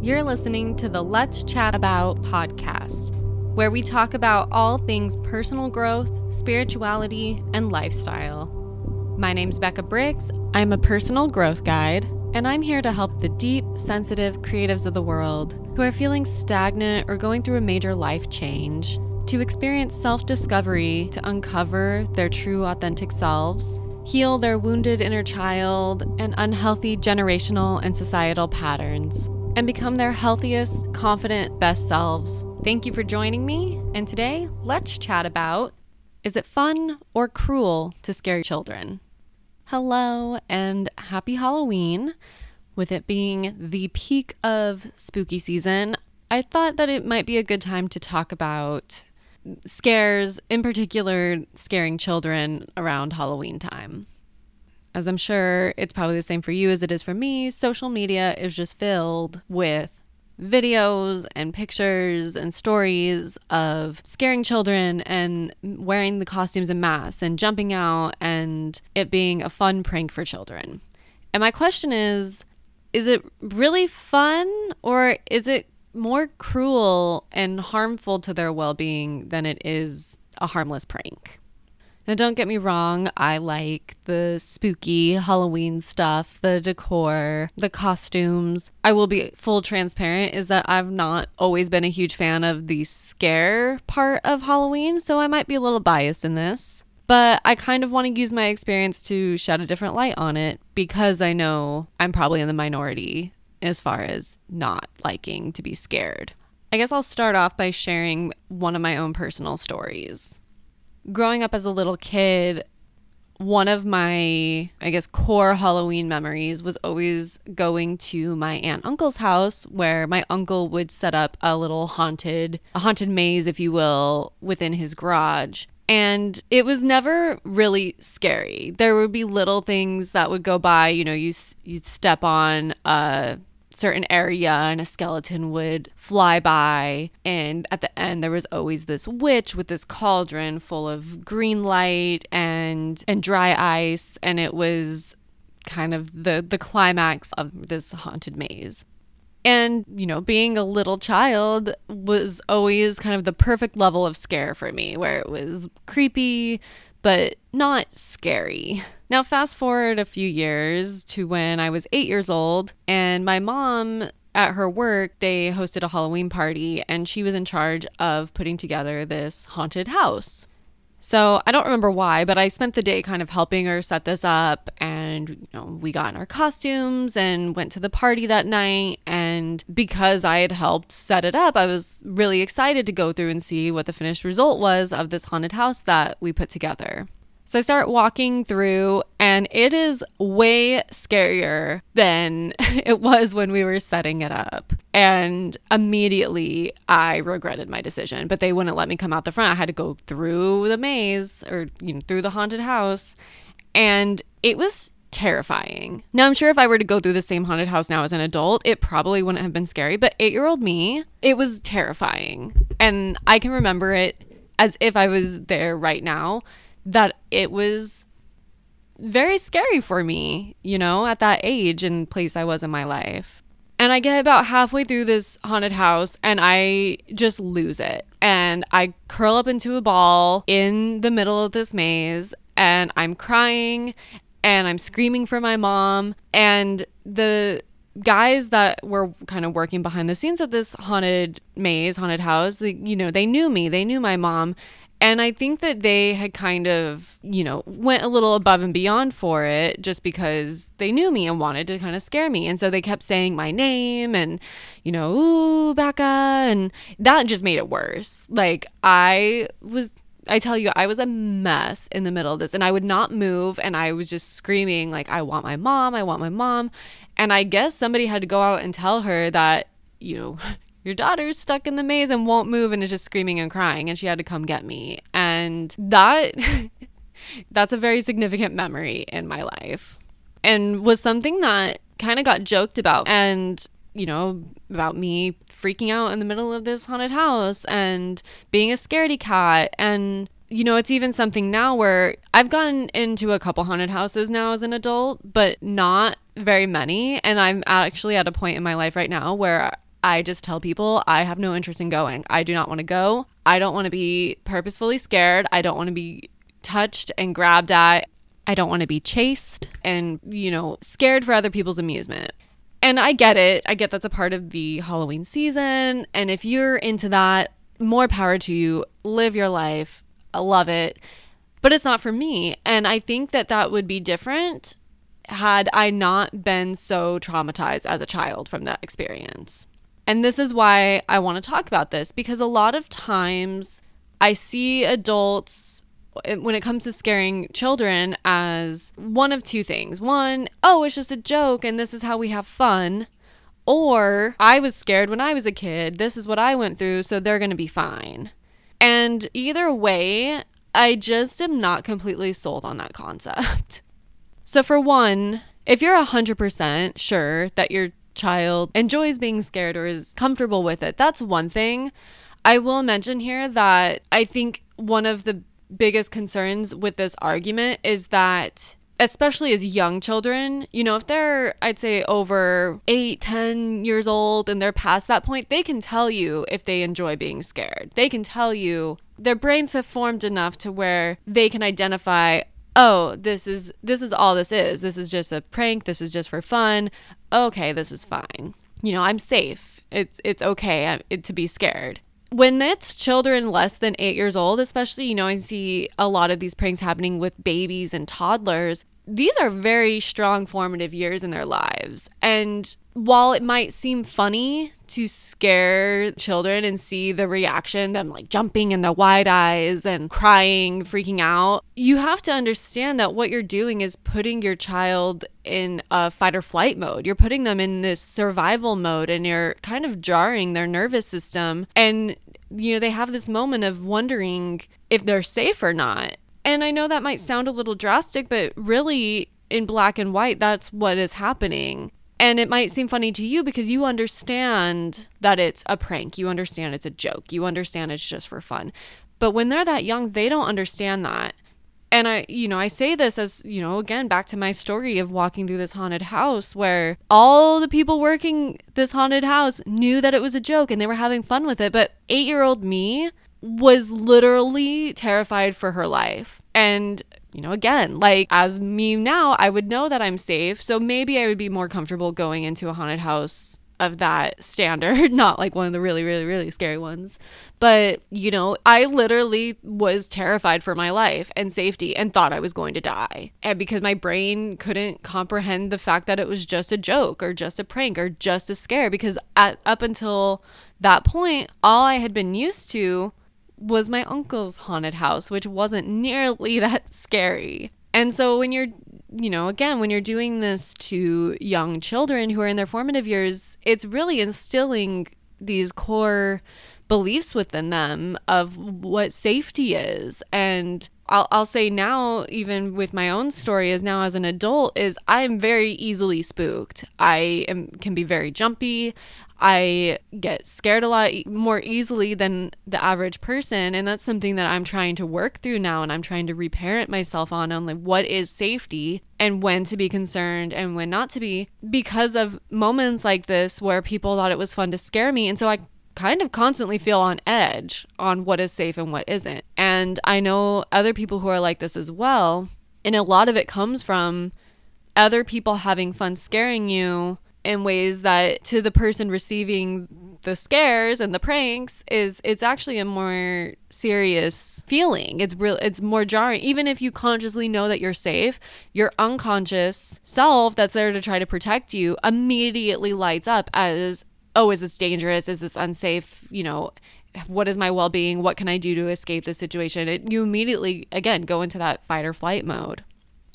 You're listening to the Let's Chat About podcast, where we talk about all things personal growth, spirituality, and lifestyle. My name's Becca Briggs. I'm a personal growth guide, and I'm here to help the deep, sensitive creatives of the world who are feeling stagnant or going through a major life change to experience self discovery to uncover their true, authentic selves heal their wounded inner child and unhealthy generational and societal patterns, and become their healthiest, confident, best selves. Thank you for joining me, and today let's chat about is it fun or cruel to scare children? Hello, and happy Halloween. With it being the peak of spooky season, I thought that it might be a good time to talk about scares, in particular, scaring children around Halloween time. As I'm sure it's probably the same for you as it is for me, social media is just filled with videos and pictures and stories of scaring children and wearing the costumes and masks and jumping out and it being a fun prank for children. And my question is is it really fun or is it more cruel and harmful to their well being than it is a harmless prank. Now, don't get me wrong, I like the spooky Halloween stuff, the decor, the costumes. I will be full transparent is that I've not always been a huge fan of the scare part of Halloween, so I might be a little biased in this. But I kind of want to use my experience to shed a different light on it because I know I'm probably in the minority as far as not liking to be scared. I guess I'll start off by sharing one of my own personal stories. Growing up as a little kid, one of my, I guess, core Halloween memories was always going to my aunt uncle's house where my uncle would set up a little haunted, a haunted maze, if you will, within his garage and it was never really scary. There would be little things that would go by, you know, you you'd step on a certain area and a skeleton would fly by. And at the end there was always this witch with this cauldron full of green light and and dry ice. And it was kind of the the climax of this haunted maze. And, you know, being a little child was always kind of the perfect level of scare for me, where it was creepy, but not scary. Now, fast forward a few years to when I was eight years old, and my mom at her work, they hosted a Halloween party, and she was in charge of putting together this haunted house. So I don't remember why, but I spent the day kind of helping her set this up. And, you know, we got in our costumes and went to the party that night. And because I had helped set it up, I was really excited to go through and see what the finished result was of this haunted house that we put together. So I start walking through, and it is way scarier than it was when we were setting it up. And immediately I regretted my decision, but they wouldn't let me come out the front. I had to go through the maze or you know, through the haunted house. And it was terrifying. Now, I'm sure if I were to go through the same haunted house now as an adult, it probably wouldn't have been scary, but eight year old me, it was terrifying. And I can remember it as if I was there right now that it was very scary for me, you know, at that age and place I was in my life. And I get about halfway through this haunted house and I just lose it. And I curl up into a ball in the middle of this maze and I'm crying and I'm screaming for my mom. And the guys that were kind of working behind the scenes at this haunted maze, haunted house, they, you know, they knew me, they knew my mom, and I think that they had kind of, you know, went a little above and beyond for it just because they knew me and wanted to kind of scare me. And so they kept saying my name and, you know, ooh, Becca. And that just made it worse. Like, I was. I tell you, I was a mess in the middle of this and I would not move and I was just screaming, like, I want my mom, I want my mom. And I guess somebody had to go out and tell her that, you know, your daughter's stuck in the maze and won't move and is just screaming and crying and she had to come get me. And that that's a very significant memory in my life. And was something that kind of got joked about and you know about me freaking out in the middle of this haunted house and being a scaredy cat. And you know, it's even something now where I've gone into a couple haunted houses now as an adult, but not very many. And I'm actually at a point in my life right now where I just tell people I have no interest in going. I do not want to go. I don't want to be purposefully scared. I don't want to be touched and grabbed at. I don't want to be chased and, you know, scared for other people's amusement. And I get it. I get that's a part of the Halloween season. And if you're into that, more power to you. Live your life. I love it. But it's not for me. And I think that that would be different had I not been so traumatized as a child from that experience. And this is why I want to talk about this because a lot of times I see adults eh, when it comes to scaring children as one of two things. One, oh, it's just a joke and this is how we have fun. Or I was scared when I was a kid. This is what I went through, so they're going to be fine. And either way, I just am not completely sold on that concept. So, for one, if you're 100% sure that your child enjoys being scared or is comfortable with it, that's one thing. I will mention here that I think one of the biggest concerns with this argument is that especially as young children, you know, if they're, I'd say, over eight, ten years old and they're past that point, they can tell you if they enjoy being scared. They can tell you their brains have formed enough to where they can identify, oh, this is this is all this is. This is just a prank. This is just for fun. Okay, this is fine. You know, I'm safe. It's it's okay uh, to be scared. When it's children less than eight years old, especially, you know, I see a lot of these pranks happening with babies and toddlers. These are very strong formative years in their lives. And while it might seem funny to scare children and see the reaction, them like jumping in the wide eyes and crying, freaking out, you have to understand that what you're doing is putting your child in a fight or flight mode. You're putting them in this survival mode and you're kind of jarring their nervous system. And, you know, they have this moment of wondering if they're safe or not. And I know that might sound a little drastic, but really, in black and white, that's what is happening. And it might seem funny to you because you understand that it's a prank. You understand it's a joke. You understand it's just for fun. But when they're that young, they don't understand that. And I, you know, I say this as, you know, again, back to my story of walking through this haunted house where all the people working this haunted house knew that it was a joke and they were having fun with it. But eight year old me was literally terrified for her life. And you know, again, like as me now, I would know that I'm safe. So maybe I would be more comfortable going into a haunted house of that standard, not like one of the really, really, really scary ones. But, you know, I literally was terrified for my life and safety and thought I was going to die. And because my brain couldn't comprehend the fact that it was just a joke or just a prank or just a scare, because at, up until that point, all I had been used to was my uncle's haunted house, which wasn't nearly that scary. And so when you're, you know, again, when you're doing this to young children who are in their formative years, it's really instilling these core beliefs within them of what safety is. And I'll, I'll say now even with my own story as now as an adult is i'm very easily spooked. I am can be very jumpy I get scared a lot more easily than the average person. And that's something that I'm trying to work through now. And I'm trying to reparent myself on, on like what is safety and when to be concerned and when not to be because of moments like this where people thought it was fun to scare me. And so I kind of constantly feel on edge on what is safe and what isn't. And I know other people who are like this as well. And a lot of it comes from other people having fun scaring you in ways that to the person receiving the scares and the pranks is it's actually a more serious feeling. It's real it's more jarring. Even if you consciously know that you're safe, your unconscious self that's there to try to protect you immediately lights up as oh, is this dangerous? Is this unsafe? You know, what is my well-being? What can I do to escape the situation? It, you immediately again go into that fight or flight mode.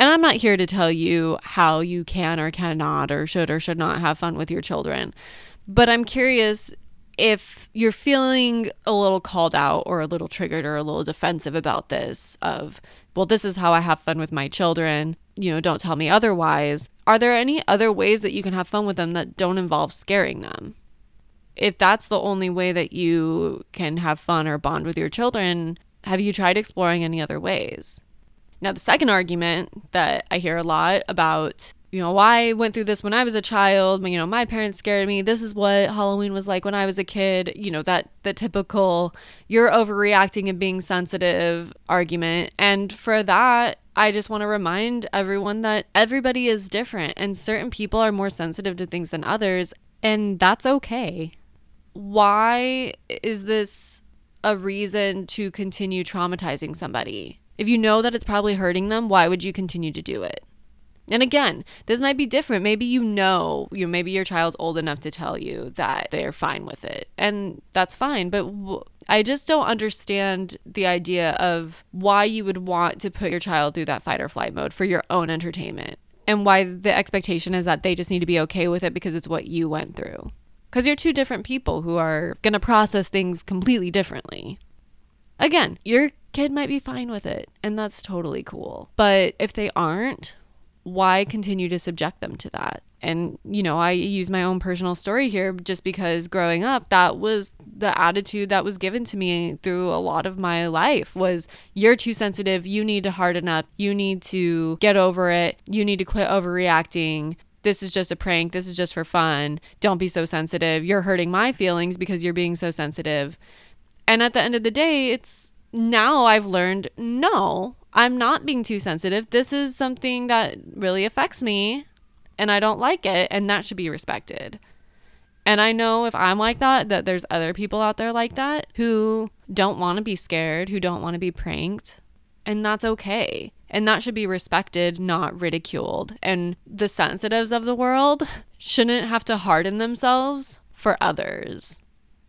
And I'm not here to tell you how you can or cannot or should or should not have fun with your children. But I'm curious if you're feeling a little called out or a little triggered or a little defensive about this of well this is how I have fun with my children, you know, don't tell me otherwise. Are there any other ways that you can have fun with them that don't involve scaring them? If that's the only way that you can have fun or bond with your children, have you tried exploring any other ways? Now, the second argument that I hear a lot about you know, why I went through this when I was a child. You know, my parents scared me. This is what Halloween was like when I was a kid. You know, that the typical you're overreacting and being sensitive argument. And for that, I just want to remind everyone that everybody is different and certain people are more sensitive to things than others, and that's okay. Why is this a reason to continue traumatizing somebody? If you know that it's probably hurting them, why would you continue to do it? And again, this might be different. Maybe you know, you know, maybe your child's old enough to tell you that they're fine with it. And that's fine, but w- I just don't understand the idea of why you would want to put your child through that fight or flight mode for your own entertainment. And why the expectation is that they just need to be okay with it because it's what you went through. Because you're two different people who are going to process things completely differently. Again, your kid might be fine with it, and that's totally cool. But if they aren't, why continue to subject them to that? And, you know, I use my own personal story here just because growing up, that was the attitude that was given to me through a lot of my life was you're too sensitive, you need to harden up, you need to get over it, you need to quit overreacting. This is just a prank, this is just for fun. Don't be so sensitive. You're hurting my feelings because you're being so sensitive. And at the end of the day, it's now I've learned no, I'm not being too sensitive. This is something that really affects me and I don't like it, and that should be respected. And I know if I'm like that, that there's other people out there like that who don't want to be scared, who don't want to be pranked, and that's okay. And that should be respected, not ridiculed. And the sensitives of the world shouldn't have to harden themselves for others.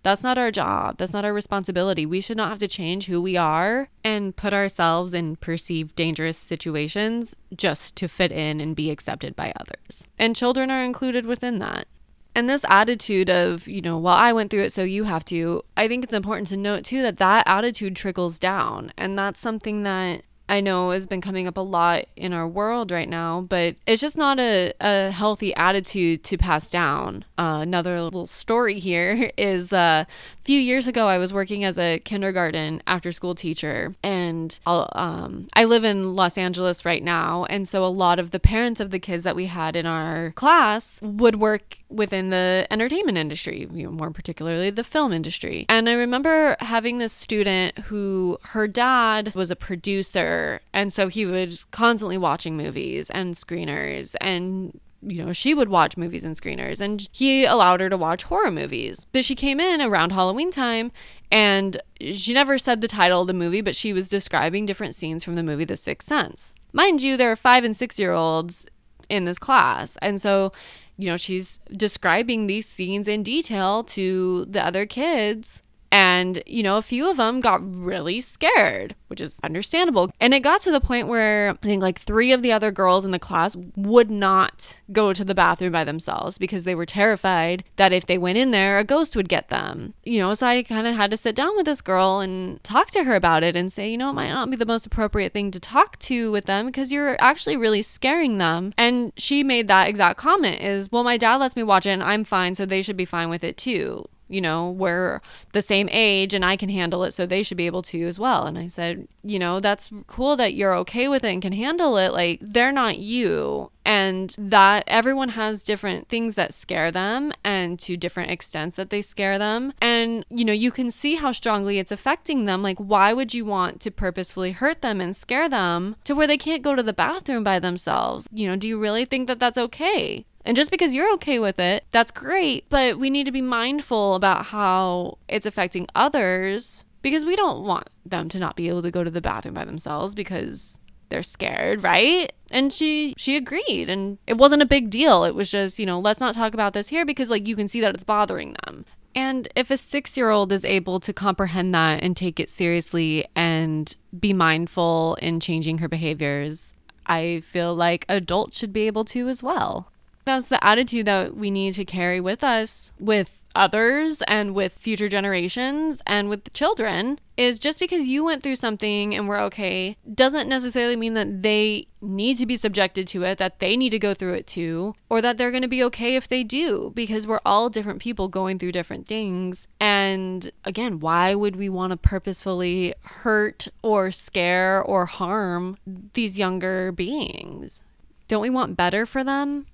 That's not our job. That's not our responsibility. We should not have to change who we are and put ourselves in perceived dangerous situations just to fit in and be accepted by others. And children are included within that. And this attitude of, you know, well, I went through it, so you have to, I think it's important to note too that that attitude trickles down. And that's something that I know has been coming up a lot in our world right now, but it's just not a, a healthy attitude to pass down. Uh, another little story here is uh, few years ago, I was working as a kindergarten after school teacher, and um, I live in Los Angeles right now. And so a lot of the parents of the kids that we had in our class would work within the entertainment industry, you know, more particularly the film industry. And I remember having this student who her dad was a producer, and so he would constantly watching movies and screeners and you know, she would watch movies and screeners and he allowed her to watch horror movies. But she came in around Halloween time and she never said the title of the movie, but she was describing different scenes from the movie The Sixth Sense. Mind you, there are five and six year olds in this class. And so you know, she's describing these scenes in detail to the other kids. And, you know, a few of them got really scared, which is understandable. And it got to the point where I think like three of the other girls in the class would not go to the bathroom by themselves because they were terrified that if they went in there, a ghost would get them. You know, so I kind of had to sit down with this girl and talk to her about it and say, you know, it might not be the most appropriate thing to talk to with them because you're actually really scaring them. And she made that exact comment is, well, my dad lets me watch it and I'm fine, so they should be fine with it too you know, we're the same age and I can handle it, so they should be able to as well. And I said, you know, that's cool that you're okay with it and can handle it. Like, they're not you. And that everyone has different things that scare them and to different extents that they scare them. And, you know, you can see how strongly it's affecting them. Like, why would you want to purposefully hurt them and scare them to where they can't go to the bathroom by themselves? You know, do you really think that that's okay? And just because you're okay with it, that's great. But we need to be mindful about how it's affecting others because we don't want them to not be able to go to the bathroom by themselves because they're scared, right? And she she agreed and it wasn't a big deal. It was just, you know, let's not talk about this here because like you can see that it's bothering them. And if a 6-year-old is able to comprehend that and take it seriously and be mindful in changing her behaviors, I feel like adults should be able to as well. That's the attitude that we need to carry with us with others and with future generations and with the children is just because you went through something and we're okay doesn't necessarily mean that they need to be subjected to it, that they need to go through it too, or that they're going to be okay if they do, because we're all different people going through different things. And again, why would we want to purposefully hurt or scare or harm these younger beings? Don't we want better for them?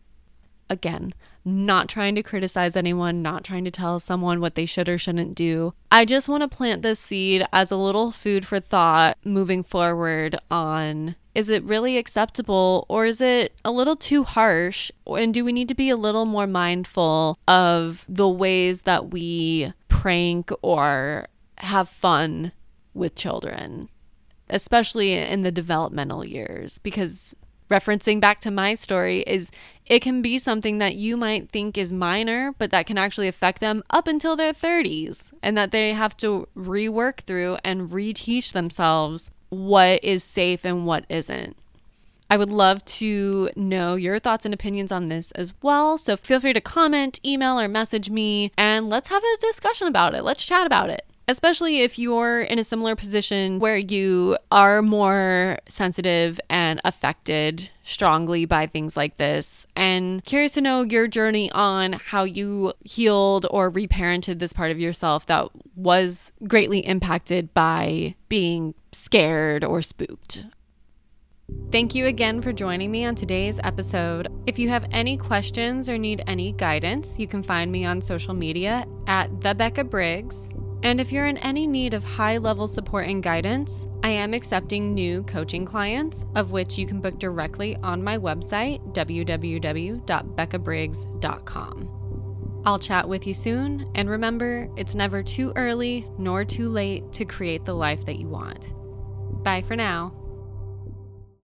Again, not trying to criticize anyone, not trying to tell someone what they should or shouldn't do. I just want to plant this seed as a little food for thought moving forward on is it really acceptable or is it a little too harsh? And do we need to be a little more mindful of the ways that we prank or have fun with children, especially in the developmental years? Because referencing back to my story is it can be something that you might think is minor but that can actually affect them up until their 30s and that they have to rework through and reteach themselves what is safe and what isn't I would love to know your thoughts and opinions on this as well. So feel free to comment, email, or message me, and let's have a discussion about it. Let's chat about it especially if you're in a similar position where you are more sensitive and affected strongly by things like this. And curious to know your journey on how you healed or reparented this part of yourself that was greatly impacted by being scared or spooked. Thank you again for joining me on today's episode. If you have any questions or need any guidance, you can find me on social media at the Becca Briggs and if you're in any need of high level support and guidance, I am accepting new coaching clients, of which you can book directly on my website, www.beccabriggs.com. I'll chat with you soon, and remember, it's never too early nor too late to create the life that you want. Bye for now.